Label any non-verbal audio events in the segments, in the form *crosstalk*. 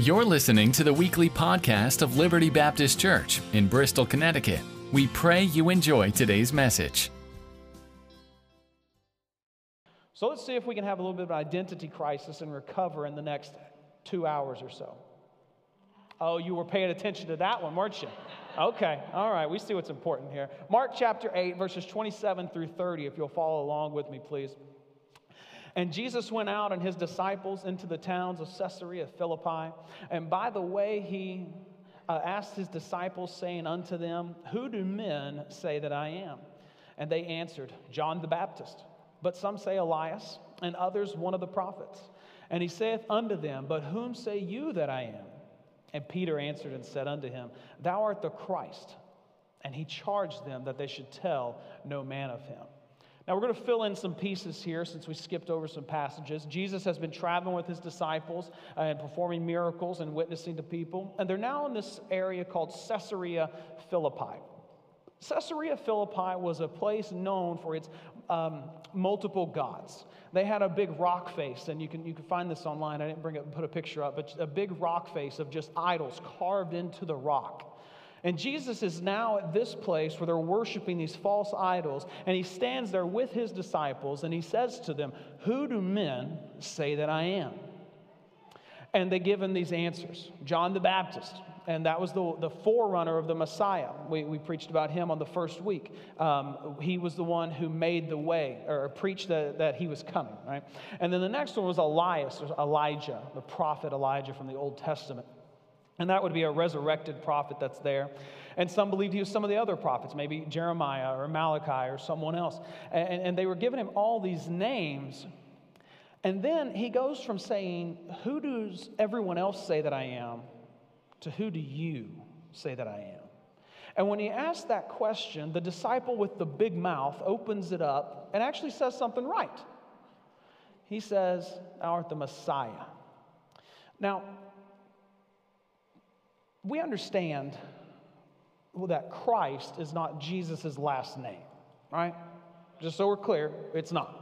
You're listening to the weekly podcast of Liberty Baptist Church in Bristol, Connecticut. We pray you enjoy today's message. So let's see if we can have a little bit of an identity crisis and recover in the next two hours or so. Oh, you were paying attention to that one, weren't you? Okay, all right, we see what's important here. Mark chapter 8, verses 27 through 30, if you'll follow along with me, please. And Jesus went out and his disciples into the towns of Caesarea Philippi. And by the way, he uh, asked his disciples, saying unto them, Who do men say that I am? And they answered, John the Baptist. But some say Elias, and others one of the prophets. And he saith unto them, But whom say you that I am? And Peter answered and said unto him, Thou art the Christ. And he charged them that they should tell no man of him. Now, we're going to fill in some pieces here since we skipped over some passages. Jesus has been traveling with his disciples uh, and performing miracles and witnessing to people. And they're now in this area called Caesarea Philippi. Caesarea Philippi was a place known for its um, multiple gods. They had a big rock face, and you can, you can find this online. I didn't bring it, put a picture up, but a big rock face of just idols carved into the rock. And Jesus is now at this place where they're worshiping these false idols, and he stands there with his disciples and he says to them, Who do men say that I am? And they give him these answers John the Baptist, and that was the, the forerunner of the Messiah. We, we preached about him on the first week. Um, he was the one who made the way, or preached the, that he was coming, right? And then the next one was Elias, Elijah, the prophet Elijah from the Old Testament. And that would be a resurrected prophet that's there. And some believed he was some of the other prophets, maybe Jeremiah or Malachi or someone else. And, and they were giving him all these names. And then he goes from saying, Who does everyone else say that I am? to Who do you say that I am? And when he asks that question, the disciple with the big mouth opens it up and actually says something right. He says, Thou art the Messiah. Now, we understand that Christ is not Jesus' last name, right? Just so we're clear, it's not.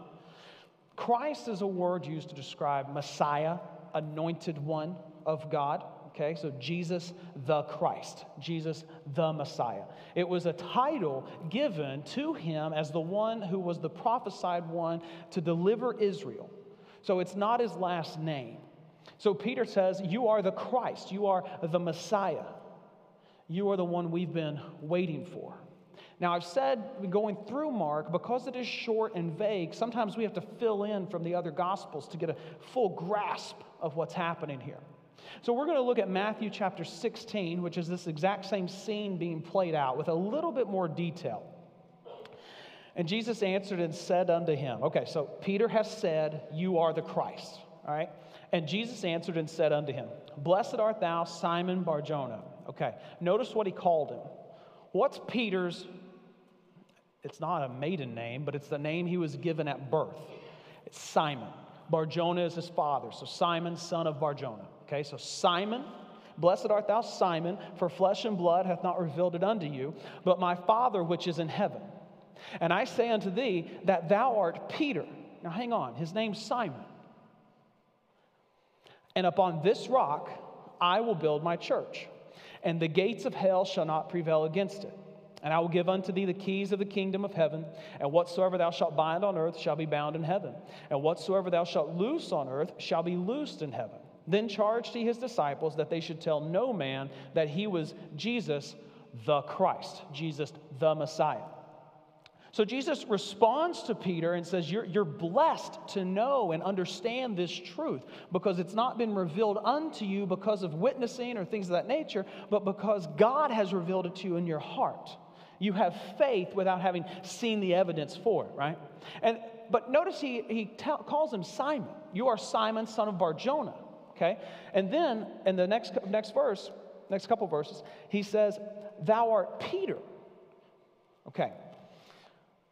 Christ is a word used to describe Messiah, anointed one of God. Okay, so Jesus the Christ, Jesus the Messiah. It was a title given to him as the one who was the prophesied one to deliver Israel. So it's not his last name. So Peter says, You are the Christ, you are the Messiah, you are the one we've been waiting for. Now, I've said going through Mark, because it is short and vague, sometimes we have to fill in from the other Gospels to get a full grasp of what's happening here. So, we're going to look at Matthew chapter 16, which is this exact same scene being played out with a little bit more detail. And Jesus answered and said unto him, Okay, so Peter has said, You are the Christ, all right? And Jesus answered and said unto him, Blessed art thou, Simon Barjona. Okay, notice what he called him. What's Peter's? It's not a maiden name, but it's the name he was given at birth. It's Simon. Barjona is his father. So Simon, son of Barjona. Okay, so Simon, blessed art thou, Simon, for flesh and blood hath not revealed it unto you, but my Father which is in heaven. And I say unto thee that thou art Peter. Now hang on, his name's Simon. And upon this rock I will build my church, and the gates of hell shall not prevail against it. And I will give unto thee the keys of the kingdom of heaven, and whatsoever thou shalt bind on earth shall be bound in heaven, and whatsoever thou shalt loose on earth shall be loosed in heaven. Then charged he his disciples that they should tell no man that he was Jesus the Christ, Jesus the Messiah. So Jesus responds to Peter and says, you're, you're blessed to know and understand this truth because it's not been revealed unto you because of witnessing or things of that nature, but because God has revealed it to you in your heart. You have faith without having seen the evidence for it, right? And but notice he, he calls him Simon. You are Simon, son of Barjona. Okay? And then in the next, next verse, next couple verses, he says, Thou art Peter. Okay,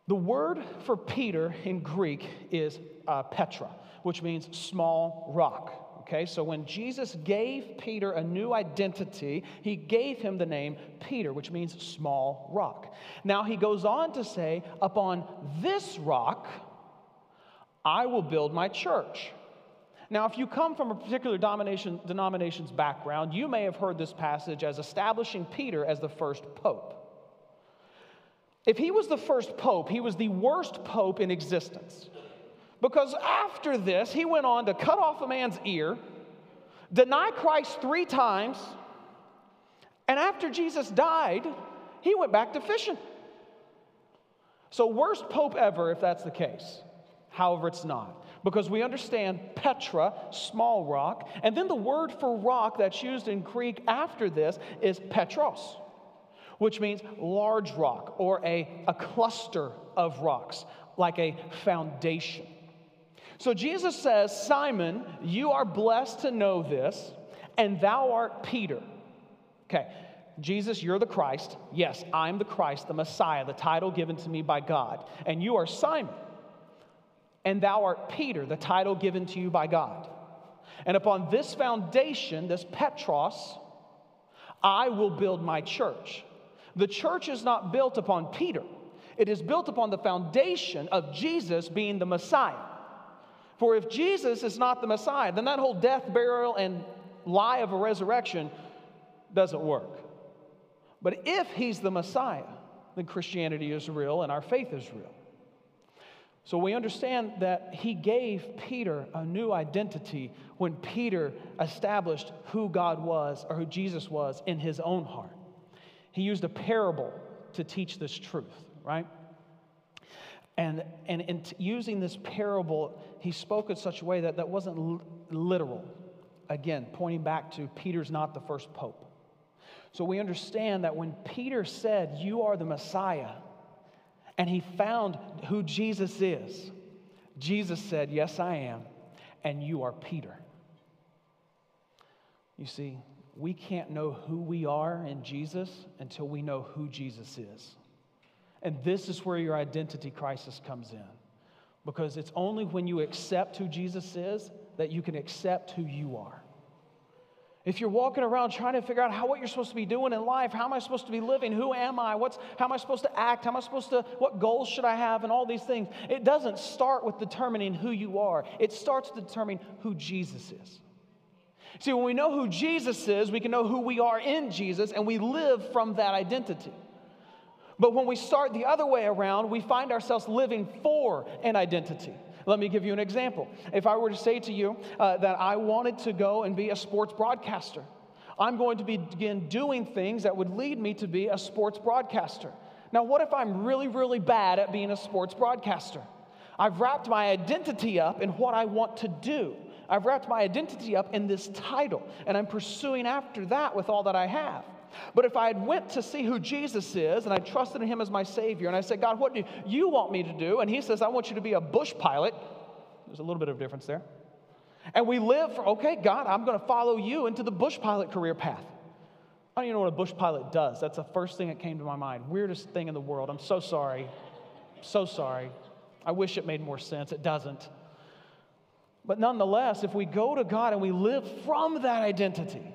the word for Peter in Greek is uh, Petra, which means small rock. Okay, so when Jesus gave Peter a new identity, he gave him the name Peter, which means small rock. Now he goes on to say, Upon this rock I will build my church, Now, if you come from a particular denomination, denomination's background, you may have heard this passage as establishing Peter as the first pope. If he was the first pope, he was the worst pope in existence. Because after this, he went on to cut off a man's ear, deny Christ three times, and after Jesus died, he went back to fishing. So, worst pope ever if that's the case. However, it's not. Because we understand Petra, small rock, and then the word for rock that's used in Greek after this is Petros, which means large rock or a, a cluster of rocks, like a foundation. So Jesus says, Simon, you are blessed to know this, and thou art Peter. Okay, Jesus, you're the Christ. Yes, I'm the Christ, the Messiah, the title given to me by God. And you are Simon. And thou art Peter, the title given to you by God. And upon this foundation, this Petros, I will build my church. The church is not built upon Peter, it is built upon the foundation of Jesus being the Messiah. For if Jesus is not the Messiah, then that whole death, burial, and lie of a resurrection doesn't work. But if he's the Messiah, then Christianity is real and our faith is real. So we understand that he gave Peter a new identity when Peter established who God was or who Jesus was in his own heart. He used a parable to teach this truth, right? And, and in t- using this parable, he spoke in such a way that that wasn't l- literal. Again, pointing back to Peter's not the first pope. So we understand that when Peter said, You are the Messiah, and he found who Jesus is, Jesus said, Yes, I am, and you are Peter. You see, we can't know who we are in Jesus until we know who Jesus is. And this is where your identity crisis comes in. Because it's only when you accept who Jesus is that you can accept who you are. If you're walking around trying to figure out how what you're supposed to be doing in life, how am I supposed to be living, who am I, what's how am I supposed to act, how am I supposed to what goals should I have and all these things, it doesn't start with determining who you are. It starts with determining who Jesus is. See, when we know who Jesus is, we can know who we are in Jesus and we live from that identity. But when we start the other way around, we find ourselves living for an identity. Let me give you an example. If I were to say to you uh, that I wanted to go and be a sports broadcaster, I'm going to begin doing things that would lead me to be a sports broadcaster. Now, what if I'm really, really bad at being a sports broadcaster? I've wrapped my identity up in what I want to do. I've wrapped my identity up in this title, and I'm pursuing after that with all that I have. But if I had went to see who Jesus is and I trusted in him as my savior and I said, God, what do you want me to do? And he says, I want you to be a bush pilot. There's a little bit of difference there. And we live for, okay, God, I'm going to follow you into the bush pilot career path. I don't even know what a bush pilot does. That's the first thing that came to my mind. Weirdest thing in the world. I'm so sorry. So sorry. I wish it made more sense. It doesn't. But nonetheless, if we go to God and we live from that identity,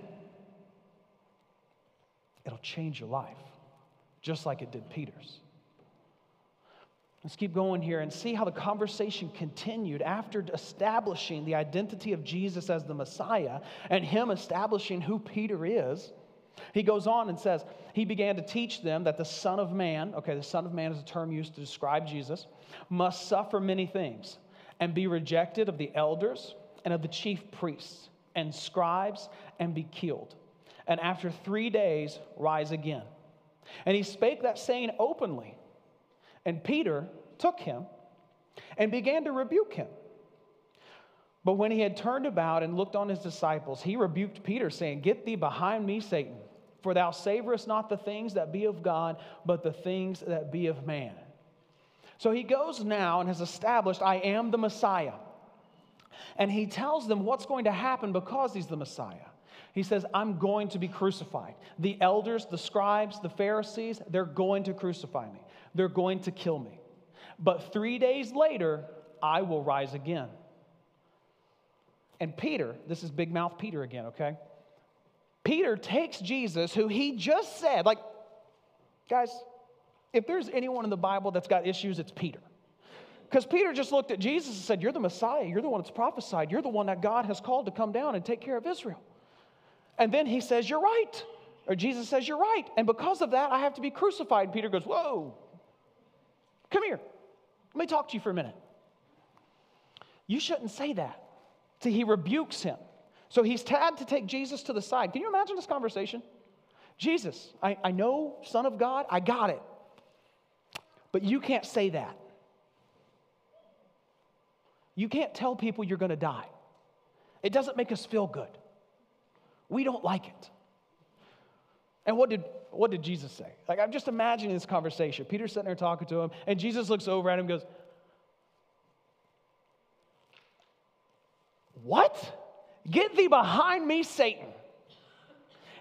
it'll change your life, just like it did Peter's. Let's keep going here and see how the conversation continued after establishing the identity of Jesus as the Messiah and him establishing who Peter is. He goes on and says, He began to teach them that the Son of Man, okay, the Son of Man is a term used to describe Jesus, must suffer many things and be rejected of the elders and of the chief priests and scribes and be killed and after three days rise again. And he spake that saying openly. And Peter took him and began to rebuke him. But when he had turned about and looked on his disciples, he rebuked Peter, saying, Get thee behind me, Satan, for thou savorest not the things that be of God, but the things that be of man. So he goes now and has established, I am the Messiah. And he tells them what's going to happen because he's the Messiah. He says, I'm going to be crucified. The elders, the scribes, the Pharisees, they're going to crucify me. They're going to kill me. But three days later, I will rise again. And Peter, this is big mouth Peter again, okay? Peter takes Jesus, who he just said, like, guys, if there's anyone in the Bible that's got issues, it's Peter. Because Peter just looked at Jesus and said, You're the Messiah. You're the one that's prophesied. You're the one that God has called to come down and take care of Israel. And then he says, You're right. Or Jesus says, You're right. And because of that, I have to be crucified. Peter goes, Whoa, come here. Let me talk to you for a minute. You shouldn't say that. So he rebukes him. So he's had to take Jesus to the side. Can you imagine this conversation? Jesus, I, I know, Son of God, I got it. But you can't say that. You can't tell people you're going to die. It doesn't make us feel good. We don't like it. And what did, what did Jesus say? Like, I'm just imagining this conversation. Peter's sitting there talking to him, and Jesus looks over at him and goes, What? Get thee behind me, Satan.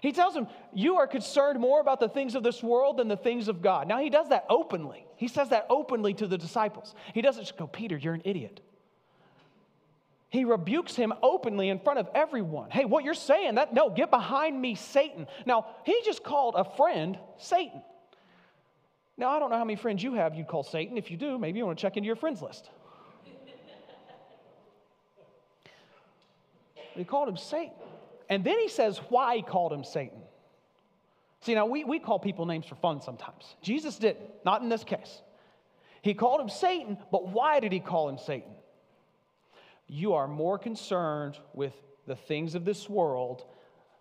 He tells him, You are concerned more about the things of this world than the things of God. Now, he does that openly. He says that openly to the disciples. He doesn't just go, Peter, you're an idiot. He rebukes him openly in front of everyone. Hey, what you're saying, that no, get behind me, Satan. Now, he just called a friend Satan. Now, I don't know how many friends you have you'd call Satan. If you do, maybe you want to check into your friends list. *laughs* he called him Satan. And then he says why he called him Satan. See, now we, we call people names for fun sometimes. Jesus didn't, not in this case. He called him Satan, but why did he call him Satan? You are more concerned with the things of this world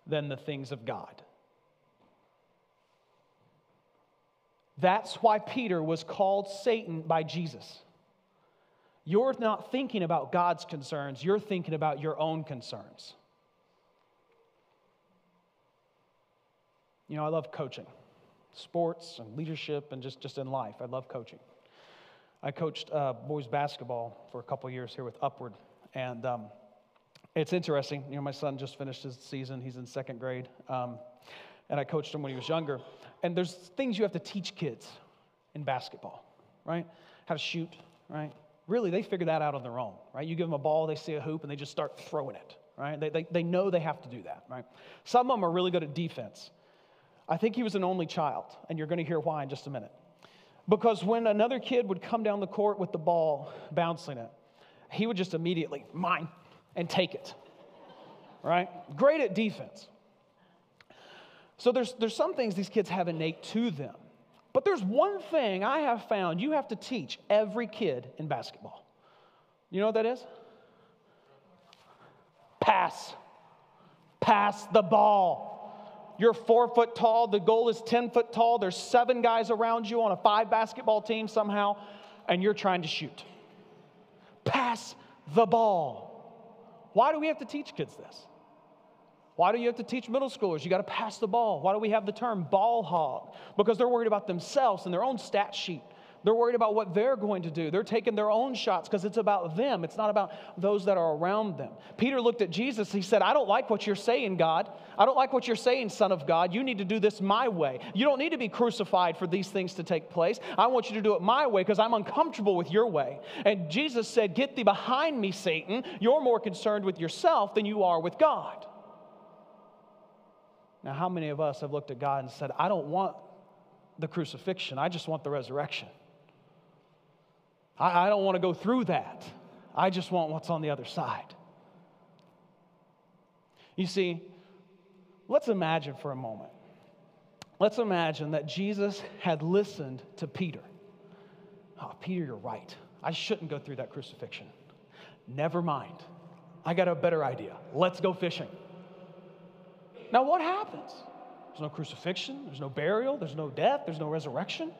than the things of God. That's why Peter was called Satan by Jesus. You're not thinking about God's concerns, you're thinking about your own concerns. You know, I love coaching, sports and leadership, and just, just in life. I love coaching. I coached uh, boys basketball for a couple years here with Upward, and um, it's interesting. You know, my son just finished his season, he's in second grade, um, and I coached him when he was younger. And there's things you have to teach kids in basketball, right? How to shoot, right? Really, they figure that out on their own, right? You give them a ball, they see a hoop, and they just start throwing it, right? They, they, they know they have to do that, right? Some of them are really good at defense. I think he was an only child, and you're going to hear why in just a minute. Because when another kid would come down the court with the ball bouncing it, he would just immediately, mine, and take it. Right? Great at defense. So there's, there's some things these kids have innate to them. But there's one thing I have found you have to teach every kid in basketball. You know what that is? Pass. Pass the ball. You're four foot tall. The goal is 10 foot tall. There's seven guys around you on a five basketball team somehow, and you're trying to shoot. Pass the ball. Why do we have to teach kids this? Why do you have to teach middle schoolers? You got to pass the ball. Why do we have the term ball hog? Because they're worried about themselves and their own stat sheet. They're worried about what they're going to do. They're taking their own shots because it's about them. It's not about those that are around them. Peter looked at Jesus. He said, I don't like what you're saying, God. I don't like what you're saying, Son of God. You need to do this my way. You don't need to be crucified for these things to take place. I want you to do it my way because I'm uncomfortable with your way. And Jesus said, Get thee behind me, Satan. You're more concerned with yourself than you are with God. Now, how many of us have looked at God and said, I don't want the crucifixion, I just want the resurrection? I, I don't want to go through that. I just want what's on the other side. You see, let's imagine for a moment. Let's imagine that Jesus had listened to Peter. Oh, Peter, you're right. I shouldn't go through that crucifixion. Never mind. I got a better idea. Let's go fishing. Now, what happens? There's no crucifixion, there's no burial, there's no death, there's no resurrection.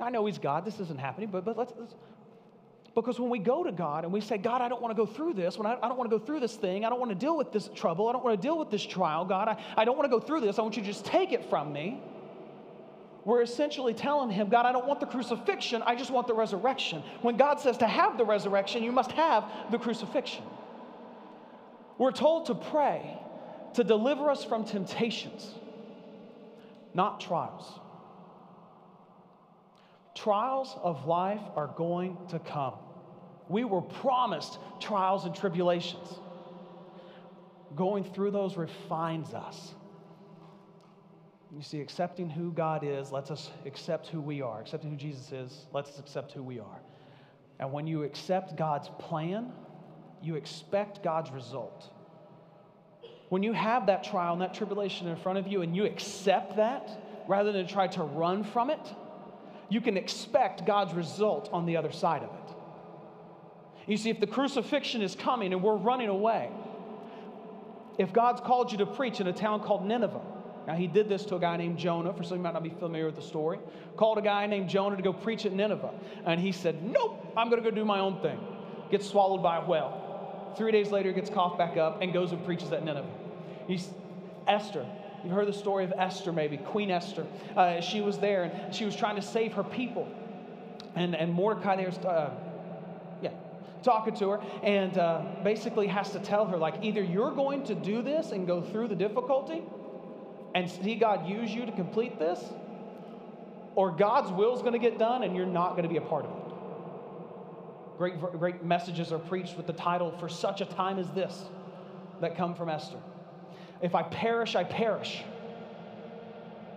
I know He's God, this isn't happening, but, but let's, let's because when we go to God and we say, God, I don't want to go through this, when I, I don't want to go through this thing, I don't want to deal with this trouble, I don't want to deal with this trial, God, I, I don't want to go through this, I want you to just take it from me. We're essentially telling him, God, I don't want the crucifixion, I just want the resurrection. When God says to have the resurrection, you must have the crucifixion. We're told to pray to deliver us from temptations, not trials. Trials of life are going to come. We were promised trials and tribulations. Going through those refines us. You see, accepting who God is lets us accept who we are. Accepting who Jesus is lets us accept who we are. And when you accept God's plan, you expect God's result. When you have that trial and that tribulation in front of you and you accept that rather than try to run from it, you can expect God's result on the other side of it. You see, if the crucifixion is coming and we're running away, if God's called you to preach in a town called Nineveh, now he did this to a guy named Jonah, for some of you might not be familiar with the story, called a guy named Jonah to go preach at Nineveh. And he said, Nope, I'm going to go do my own thing. Gets swallowed by a whale. Three days later, gets coughed back up and goes and preaches at Nineveh. He's Esther. You've heard the story of Esther, maybe, Queen Esther. Uh, she was there and she was trying to save her people. And, and Mordecai there's, uh, talking to her and uh, basically has to tell her, like, either you're going to do this and go through the difficulty and see God use you to complete this, or God's will is going to get done and you're not going to be a part of it. Great, great messages are preached with the title, For Such a Time as This, that come from Esther. If I perish, I perish.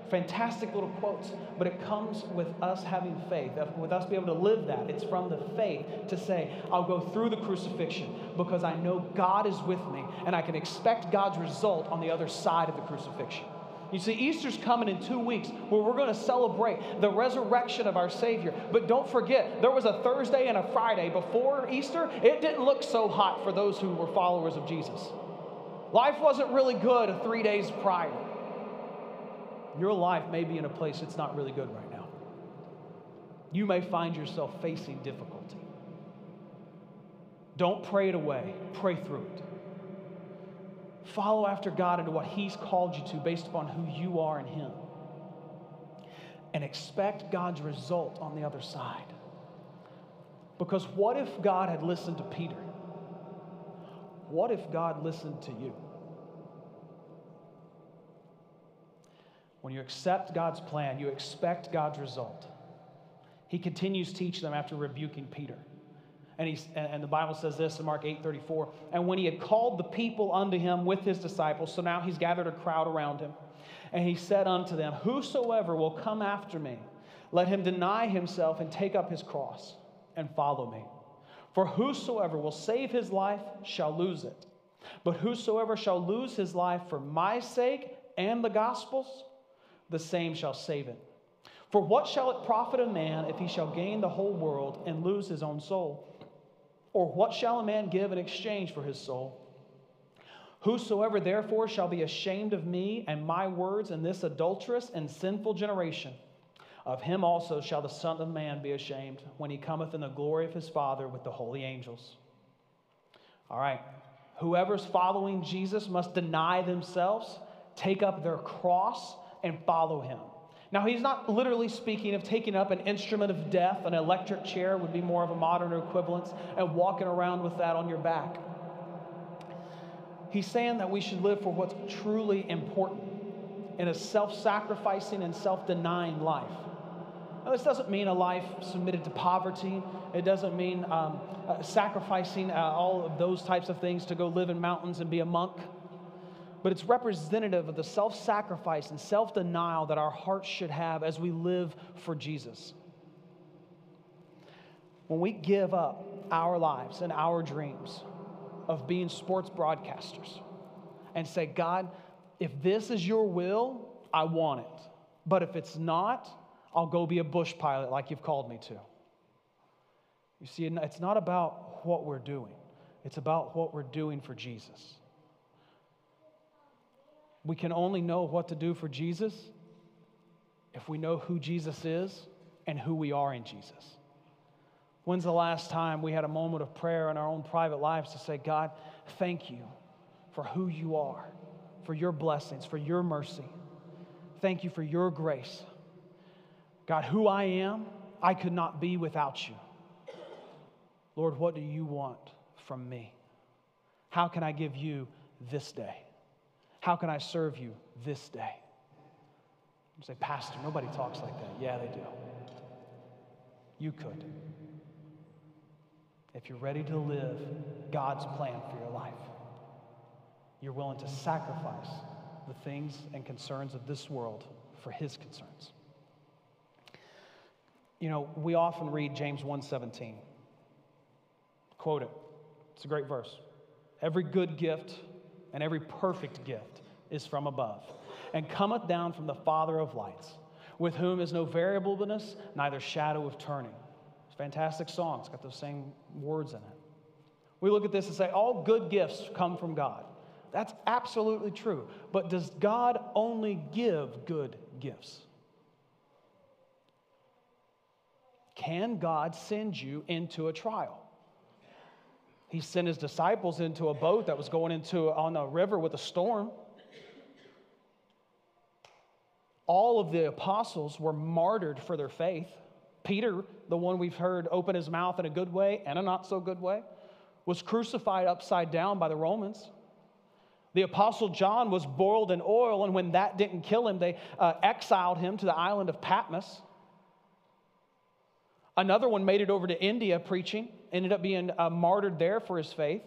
Fantastic little quotes, but it comes with us having faith, with us being able to live that. It's from the faith to say, I'll go through the crucifixion because I know God is with me and I can expect God's result on the other side of the crucifixion. You see, Easter's coming in two weeks where we're going to celebrate the resurrection of our Savior. But don't forget, there was a Thursday and a Friday before Easter. It didn't look so hot for those who were followers of Jesus. Life wasn't really good three days prior. Your life may be in a place that's not really good right now. You may find yourself facing difficulty. Don't pray it away, pray through it. Follow after God into what He's called you to based upon who you are in Him. And expect God's result on the other side. Because what if God had listened to Peter? What if God listened to you? When you accept God's plan, you expect God's result. He continues teaching them after rebuking Peter. And, he, and the Bible says this in Mark 8 34. And when he had called the people unto him with his disciples, so now he's gathered a crowd around him, and he said unto them, Whosoever will come after me, let him deny himself and take up his cross and follow me. For whosoever will save his life shall lose it. But whosoever shall lose his life for my sake and the gospel's, the same shall save it. For what shall it profit a man if he shall gain the whole world and lose his own soul? Or what shall a man give in exchange for his soul? Whosoever therefore shall be ashamed of me and my words in this adulterous and sinful generation, of him also shall the Son of Man be ashamed when he cometh in the glory of his Father with the holy angels. All right. Whoever's following Jesus must deny themselves, take up their cross, and follow him. Now, he's not literally speaking of taking up an instrument of death, an electric chair would be more of a modern equivalence, and walking around with that on your back. He's saying that we should live for what's truly important in a self sacrificing and self denying life. Now, this doesn't mean a life submitted to poverty. It doesn't mean um, uh, sacrificing uh, all of those types of things to go live in mountains and be a monk but it's representative of the self sacrifice and self denial that our hearts should have as we live for Jesus. When we give up our lives and our dreams of being sports broadcasters and say, God, if this is your will, I want it. But if it's not, I'll go be a bush pilot like you've called me to. You see, it's not about what we're doing, it's about what we're doing for Jesus. We can only know what to do for Jesus if we know who Jesus is and who we are in Jesus. When's the last time we had a moment of prayer in our own private lives to say, God, thank you for who you are, for your blessings, for your mercy. Thank you for your grace. God, who I am, I could not be without you. Lord, what do you want from me? How can I give you this day? How can I serve you this day? You say, Pastor, nobody talks like that. Yeah, they do. You could. If you're ready to live God's plan for your life, you're willing to sacrifice the things and concerns of this world for his concerns. You know, we often read James 1:17. Quote it. It's a great verse. Every good gift and every perfect gift is from above, and cometh down from the Father of lights, with whom is no variableness, neither shadow of turning. It's fantastic song. It's got those same words in it. We look at this and say, all good gifts come from God. That's absolutely true. But does God only give good gifts? Can God send you into a trial? He sent his disciples into a boat that was going into on a river with a storm. All of the apostles were martyred for their faith. Peter, the one we've heard open his mouth in a good way and a not so good way, was crucified upside down by the Romans. The apostle John was boiled in oil, and when that didn't kill him, they uh, exiled him to the island of Patmos. Another one made it over to India preaching, ended up being uh, martyred there for his faith.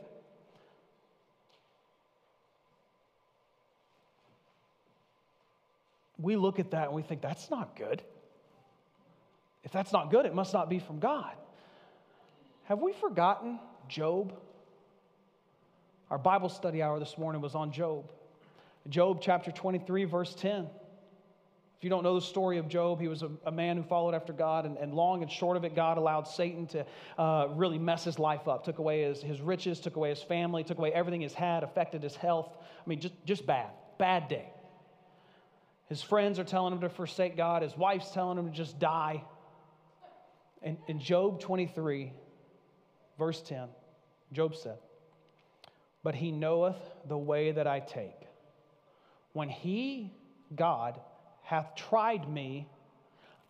We look at that and we think, that's not good. If that's not good, it must not be from God. Have we forgotten Job? Our Bible study hour this morning was on Job. Job chapter 23, verse 10. If you don't know the story of Job, he was a, a man who followed after God, and, and, long and short of it, God allowed Satan to uh, really mess his life up. Took away his, his riches, took away his family, took away everything he's had, affected his health. I mean, just, just bad. Bad day. His friends are telling him to forsake God, his wife's telling him to just die. And in Job 23, verse 10, Job said, But he knoweth the way that I take. When he, God, hath tried me,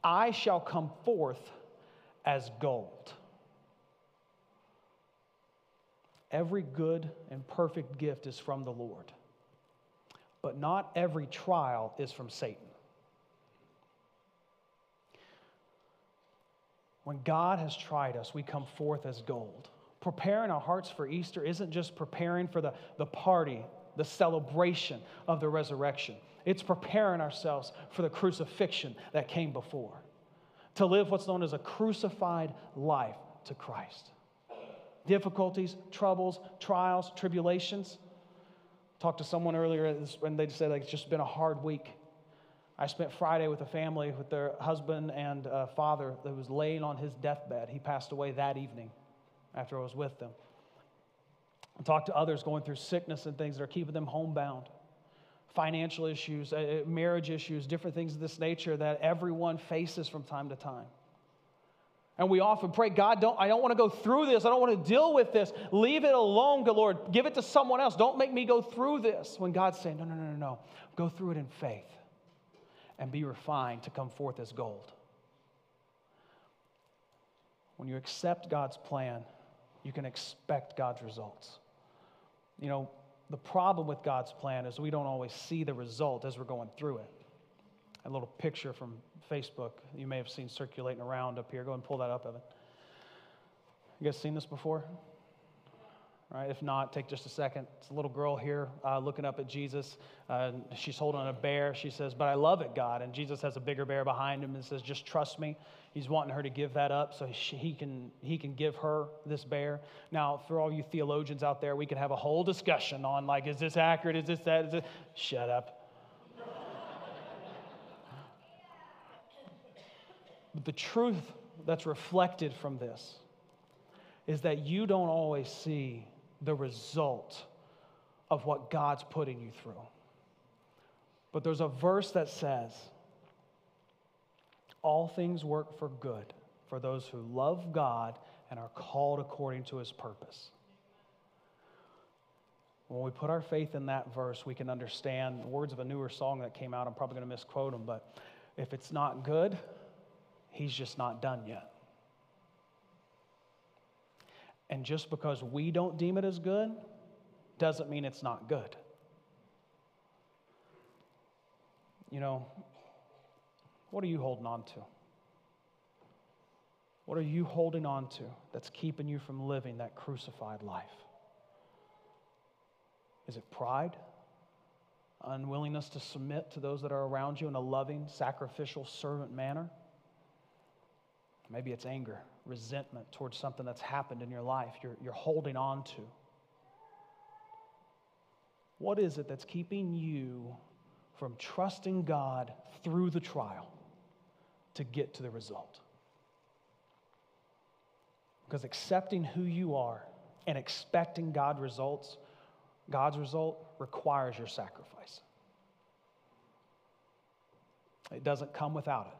I shall come forth as gold. Every good and perfect gift is from the Lord, but not every trial is from Satan. When God has tried us, we come forth as gold. Preparing our hearts for Easter isn't just preparing for the, the party, the celebration of the resurrection. It's preparing ourselves for the crucifixion that came before, to live what's known as a crucified life to Christ. Difficulties, troubles, trials, tribulations. Talked to someone earlier and they said like, it's just been a hard week. I spent Friday with a family with their husband and uh, father that was laying on his deathbed. He passed away that evening after I was with them. I talked to others going through sickness and things that are keeping them homebound financial issues, uh, uh, marriage issues, different things of this nature that everyone faces from time to time. And we often pray, God, don't, I don't want to go through this. I don't want to deal with this. Leave it alone, good Lord. Give it to someone else. Don't make me go through this. When God's saying, no, no, no, no, no. Go through it in faith and be refined to come forth as gold. When you accept God's plan, you can expect God's results. You know, the problem with God's plan is we don't always see the result as we're going through it. A little picture from Facebook you may have seen circulating around up here. Go and pull that up, Evan. You guys seen this before? Right? If not, take just a second. It's a little girl here uh, looking up at Jesus. Uh, she's holding a bear. She says, But I love it, God. And Jesus has a bigger bear behind him and says, Just trust me. He's wanting her to give that up so she, he, can, he can give her this bear. Now, for all you theologians out there, we could have a whole discussion on, like, is this accurate? Is this that? Is it? Shut up. but the truth that's reflected from this is that you don't always see the result of what God's putting you through. But there's a verse that says, All things work for good for those who love God and are called according to his purpose. When we put our faith in that verse, we can understand the words of a newer song that came out. I'm probably going to misquote them, but if it's not good, he's just not done yet. And just because we don't deem it as good doesn't mean it's not good. You know, what are you holding on to? What are you holding on to that's keeping you from living that crucified life? Is it pride? Unwillingness to submit to those that are around you in a loving, sacrificial, servant manner? Maybe it's anger, resentment towards something that's happened in your life you're, you're holding on to. What is it that's keeping you from trusting God through the trial to get to the result? Because accepting who you are and expecting God results, God's result requires your sacrifice. It doesn't come without it.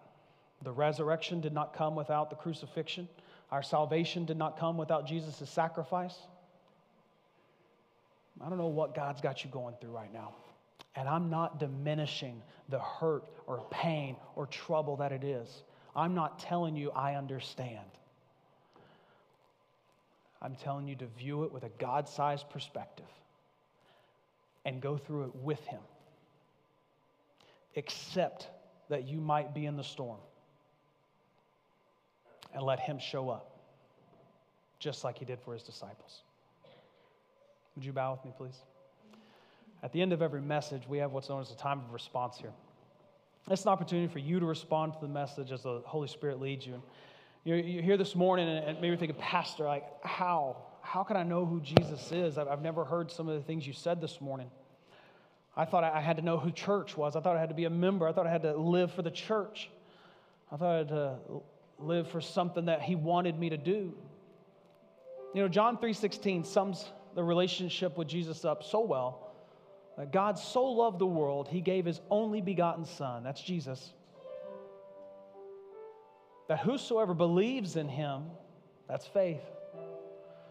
The resurrection did not come without the crucifixion. Our salvation did not come without Jesus' sacrifice. I don't know what God's got you going through right now. And I'm not diminishing the hurt or pain or trouble that it is. I'm not telling you I understand. I'm telling you to view it with a God sized perspective and go through it with Him. Accept that you might be in the storm and let Him show up, just like He did for His disciples. Would you bow with me, please? At the end of every message, we have what's known as a time of response here. It's an opportunity for you to respond to the message as the Holy Spirit leads you. You're, here this morning and maybe you're thinking, Pastor, like, how? How can I know who Jesus is? I've never heard some of the things you said this morning. I thought I had to know who church was. I thought I had to be a member. I thought I had to live for the church. I thought I had to live for something that he wanted me to do. You know, John 3:16 sums the relationship with Jesus up so well that God so loved the world, he gave his only begotten son. That's Jesus that whosoever believes in him, that's faith,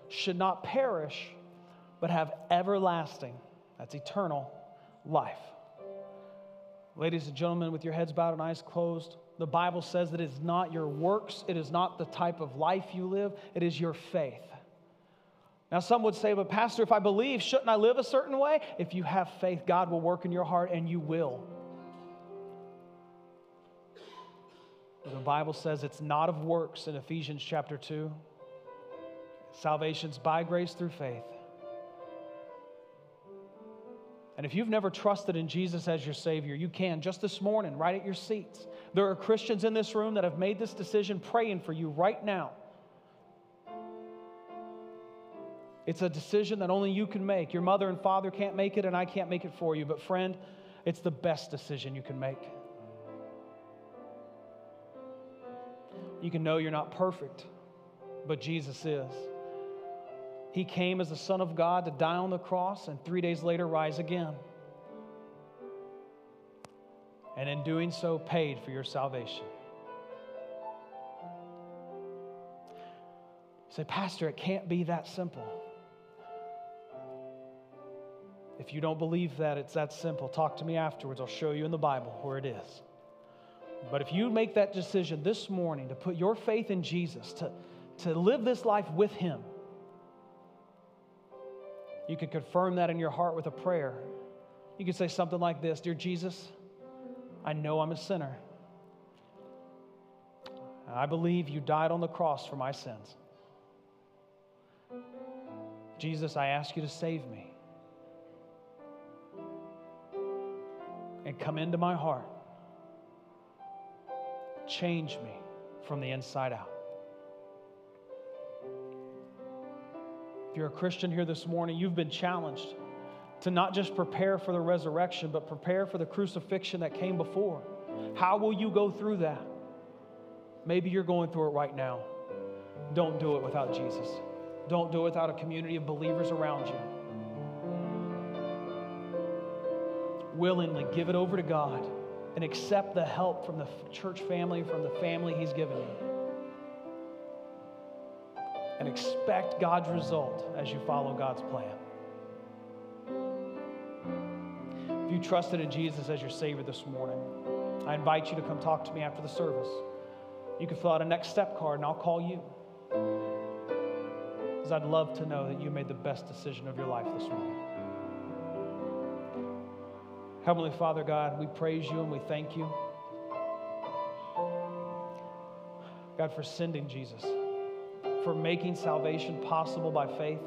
should not perish, but have everlasting, that's eternal life. Ladies and gentlemen, with your heads bowed and eyes closed, the Bible says that it is not your works, it is not the type of life you live, it is your faith. Now, some would say, but Pastor, if I believe, shouldn't I live a certain way? If you have faith, God will work in your heart and you will. The Bible says it's not of works in Ephesians chapter 2. Salvation's by grace through faith. And if you've never trusted in Jesus as your Savior, you can just this morning, right at your seats. There are Christians in this room that have made this decision praying for you right now. It's a decision that only you can make. Your mother and father can't make it, and I can't make it for you. But, friend, it's the best decision you can make. You can know you're not perfect, but Jesus is. He came as the Son of God to die on the cross and three days later rise again. And in doing so, paid for your salvation. You say, Pastor, it can't be that simple. If you don't believe that it's that simple, talk to me afterwards. I'll show you in the Bible where it is. But if you make that decision this morning to put your faith in Jesus, to, to live this life with Him, you can confirm that in your heart with a prayer. You can say something like this Dear Jesus, I know I'm a sinner. I believe you died on the cross for my sins. Jesus, I ask you to save me and come into my heart change me from the inside out. If you're a Christian here this morning, you've been challenged to not just prepare for the resurrection, but prepare for the crucifixion that came before. How will you go through that? Maybe you're going through it right now. Don't do it without Jesus. Don't do it without a community of believers around you. Willingly give it over to God and accept the help from the church family, from the family He's given you. And expect God's result as you follow God's plan. If you trusted in Jesus as your Savior this morning, I invite you to come talk to me after the service. You can fill out a next step card and I'll call you. Because I'd love to know that you made the best decision of your life this morning. Heavenly Father God, we praise you and we thank you. God, for sending Jesus, for making salvation possible by faith,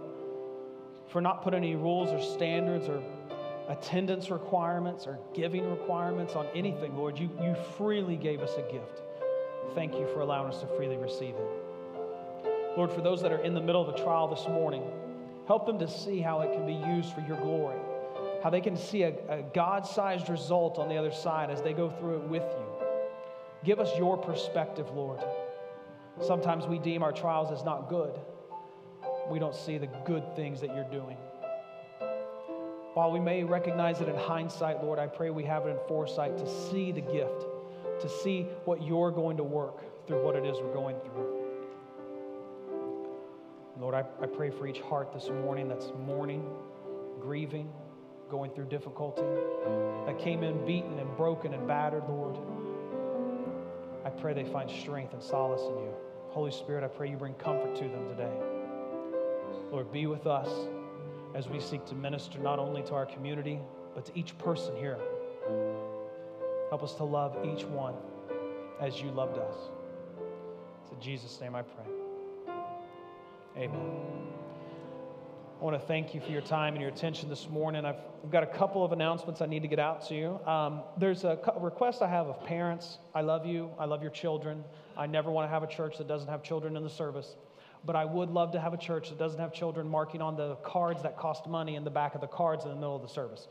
for not putting any rules or standards or attendance requirements or giving requirements on anything, Lord. You, you freely gave us a gift. Thank you for allowing us to freely receive it. Lord, for those that are in the middle of a trial this morning, help them to see how it can be used for your glory, how they can see a, a God sized result on the other side as they go through it with you. Give us your perspective, Lord. Sometimes we deem our trials as not good. We don't see the good things that you're doing. While we may recognize it in hindsight, Lord, I pray we have it in foresight to see the gift, to see what you're going to work through what it is we're going through. Lord, I, I pray for each heart this morning that's mourning, grieving, going through difficulty, that came in beaten and broken and battered, Lord. I pray they find strength and solace in you. Holy Spirit, I pray you bring comfort to them today. Lord, be with us as we seek to minister not only to our community, but to each person here. Help us to love each one as you loved us. It's in Jesus' name I pray. Amen. I want to thank you for your time and your attention this morning. I've, got a couple of announcements I need to get out to you. Um, there's a request I have of parents. I love you. I love your children. I never want to have a church that doesn't have children in the service but I would love to have a church that doesn't have children marking on the cards that cost money in the back of the cards in the middle of the service.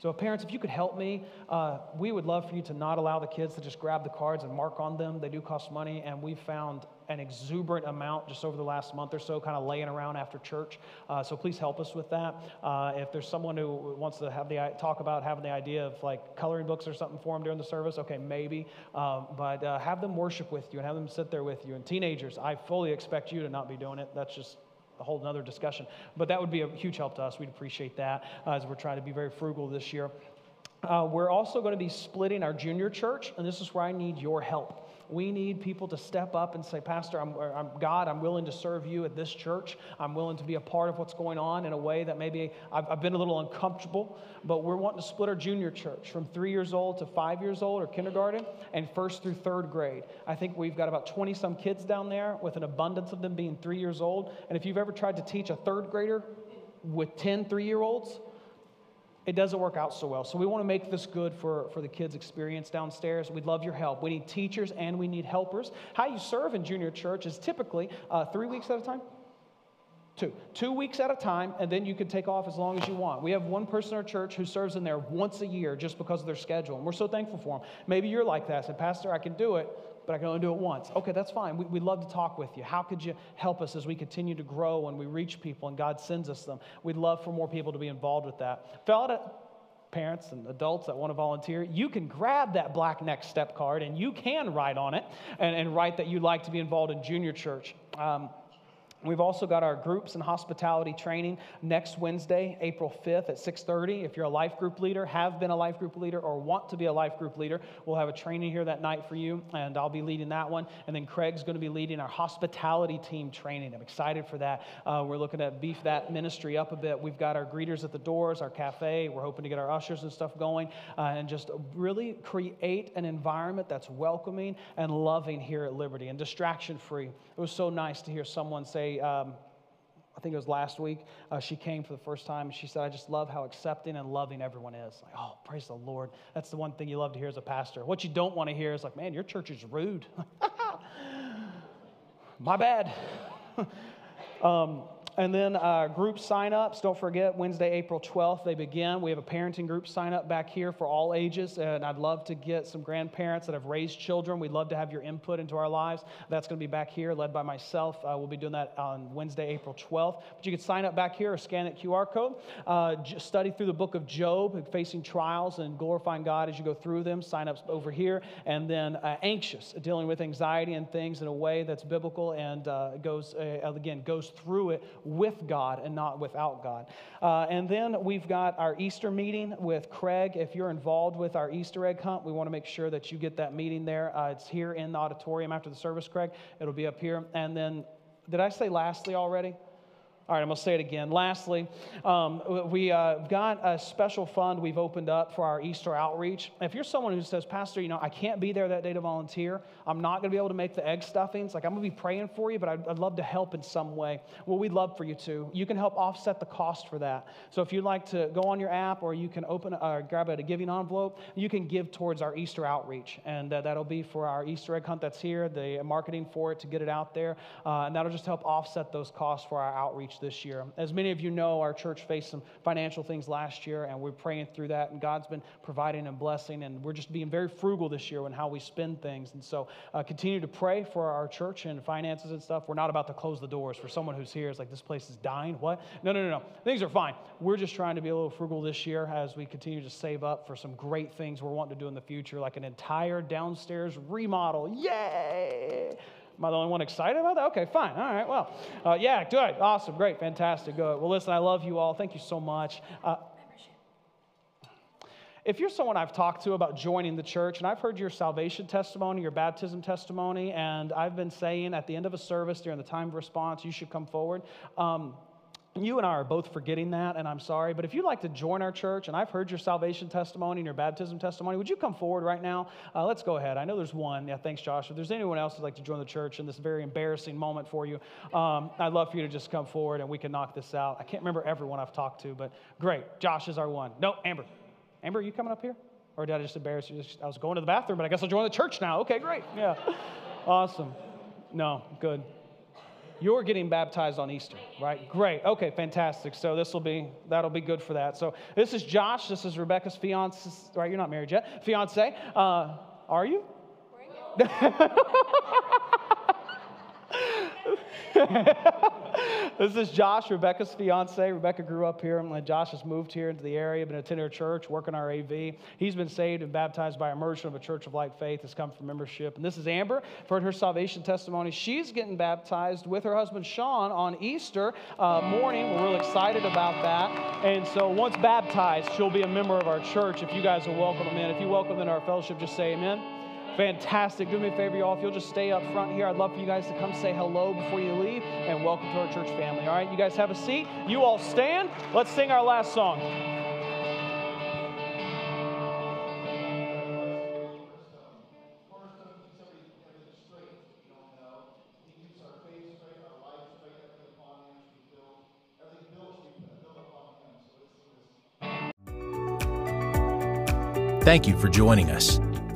So, parents, if you could help me, uh, we would love for you to not allow the kids to just grab the cards and mark on them. They do cost money, and we've found an exuberant amount just over the last month or so, kind of laying around after church. Uh, so please help us with that. Uh, if there's someone who wants to have the talk about having the idea of like coloring books or something for them during the service, okay, maybe. Um, but uh, have them worship with you and have them sit there with you. And teenagers, I fully expect you to not be doing it. That's just a whole other discussion. But that would be a huge help to us. We'd appreciate that uh, as we're trying to be very frugal this year. Uh, we're also going to be splitting our junior church, and this is where I need your help. We need people to step up and say, Pastor, I'm, I'm, God, I'm willing to serve you at this church. I'm willing to be a part of what's going on in a way that maybe I've, I've been a little uncomfortable, but we're wanting to split our junior church from three years old to five years old or kindergarten and first through third grade. I think we've got about 20 some kids down there with an abundance of them being three years old. And if you've ever tried to teach a third grader with 10 three year olds, it doesn't work out so well. So we want to make this good for, for the kids' experience downstairs. We'd love your help. We need teachers and we need helpers. How you serve in junior church is typically uh, three weeks at a time. Two. Two weeks at a time, and then you can take off as long as you want. We have one person in our church who serves in there once a year just because of their schedule, and we're so thankful for them. Maybe you're like that. I said, Pastor, I can do it, but I can only do it once. Okay, that's fine. We, would love to talk with you. How could you help us as we continue to grow and we reach people and God sends us them? We'd love for more people to be involved with that. Fellow parents and adults that want to volunteer, you can grab that black next step card and you can write on it and, and write that you'd like to be involved in junior church. Um, We've also got our groups and hospitality training next Wednesday, April 5th at 6:30. If you're a life group leader, have been a life group leader or want to be a life group leader, we'll have a training here that night for you and I'll be leading that one. And then Craig's going to be leading our hospitality team training. I'm excited for that. Uh, we're looking to beef that ministry up a bit. We've got our greeters at the doors, our cafe. We're hoping to get our ushers and stuff going uh, and just really create an environment that's welcoming and loving here at Liberty and distraction free. It was so nice to hear someone say um, I think it was last week, uh, she came for the first time and she said, I just love how accepting and loving everyone is. Like, oh, praise the Lord. That's the one thing you love to hear as a pastor. What you don't want to hear is like, man, your church is rude. *laughs* My bad. *laughs* um, and then uh, group sign-ups, don't forget, Wednesday, April 12th, they begin. We have a parenting group sign-up back here for all ages, and I'd love to get some grandparents that have raised children. We'd love to have your input into our lives. That's going to be back here, led by myself. Uh, we'll be doing that on Wednesday, April 12th. But you can sign up back here or scan that QR code. Uh, study through the book of Job, facing trials and glorifying God as you go through them. Sign up over here. And then uh, anxious, dealing with anxiety and things in a way that's biblical and uh, goes, uh, again, goes through it with God and not without God. Uh, and then we've got our Easter meeting with Craig. If you're involved with our Easter egg hunt, we want to make sure that you get that meeting there. Uh, it's here in the auditorium after the service, Craig. It'll be up here. And then, did I say lastly already? All right, I'm going to say it again. Lastly, um, we uh, got a special fund we've opened up for our Easter outreach. If you're someone who says, Pastor, you know, I can't be there that day to volunteer, I'm not going to be able to make the egg stuffings, like I'm going to be praying for you, but I'd, I'd, love to help in some way. Well, we'd love for you to. You can help offset the cost for that. So if you'd like to go on your app or you can open uh, grab a giving envelope, you can give towards our Easter outreach. And uh, that'll be for our Easter egg hunt that's here, the marketing for it to get it out there. Uh, and that'll just help offset those costs for our outreach this year. As many of you know, our church faced some financial things last year, and we're praying through that. And God's been providing and blessing, and we're just being very frugal this year in how we spend things. And so, uh, continue to pray for our church and finances and stuff. We're not about to close the doors for someone who's here. It's like this place is dying. What? No, no, no, no. Things are fine. We're just trying to be a little frugal this year as we continue to save up for some great things we're wanting to do in the future, like an entire downstairs remodel. Yay! Am I the only one excited about that? Okay, fine. All right, well, uh, yeah, good. Awesome, great, fantastic, good. Well, listen, I love you all. Thank you so much. Uh, if you're someone I've talked to about joining the church, and I've heard your salvation testimony, your baptism testimony, and I've been saying at the end of a service during the time of response, you should come forward. Um, you and I are both forgetting that, and I'm sorry. But if you'd like to join our church, and I've heard your salvation testimony and your baptism testimony, would you come forward right now? Uh, let's go ahead. I know there's one. Yeah, thanks, Josh. If there's anyone else who'd like to join the church in this very embarrassing moment for you, um, I'd love for you to just come forward and we can knock this out. I can't remember everyone I've talked to, but great. Josh is our one. No, Amber. Amber, are you coming up here? Or did I just embarrass you? I was going to the bathroom, but I guess I'll join the church now. Okay, great. Yeah. Awesome. No, good. You're getting baptized on Easter, right? Great. Okay, fantastic. So this will be that'll be good for that. So this is Josh. This is Rebecca's fiance. Right? You're not married yet. Fiance. Uh, are you? *laughs* *laughs* this is Josh, Rebecca's fiance. Rebecca grew up here, and Josh has moved here into the area, been attending our church, working our AV. He's been saved and baptized by immersion of a Church of Like Faith, has come from membership. And this is Amber, heard her salvation testimony. She's getting baptized with her husband Sean on Easter uh, morning. We're real excited about that. And so once baptized, she'll be a member of our church. If you guys will welcome them in, if you welcome them in our fellowship, just say amen. Fantastic. Do me a favor, y'all. If you'll just stay up front here, I'd love for you guys to come say hello before you leave and welcome to our church family. All right, you guys have a seat. You all stand. Let's sing our last song. Thank you for joining us.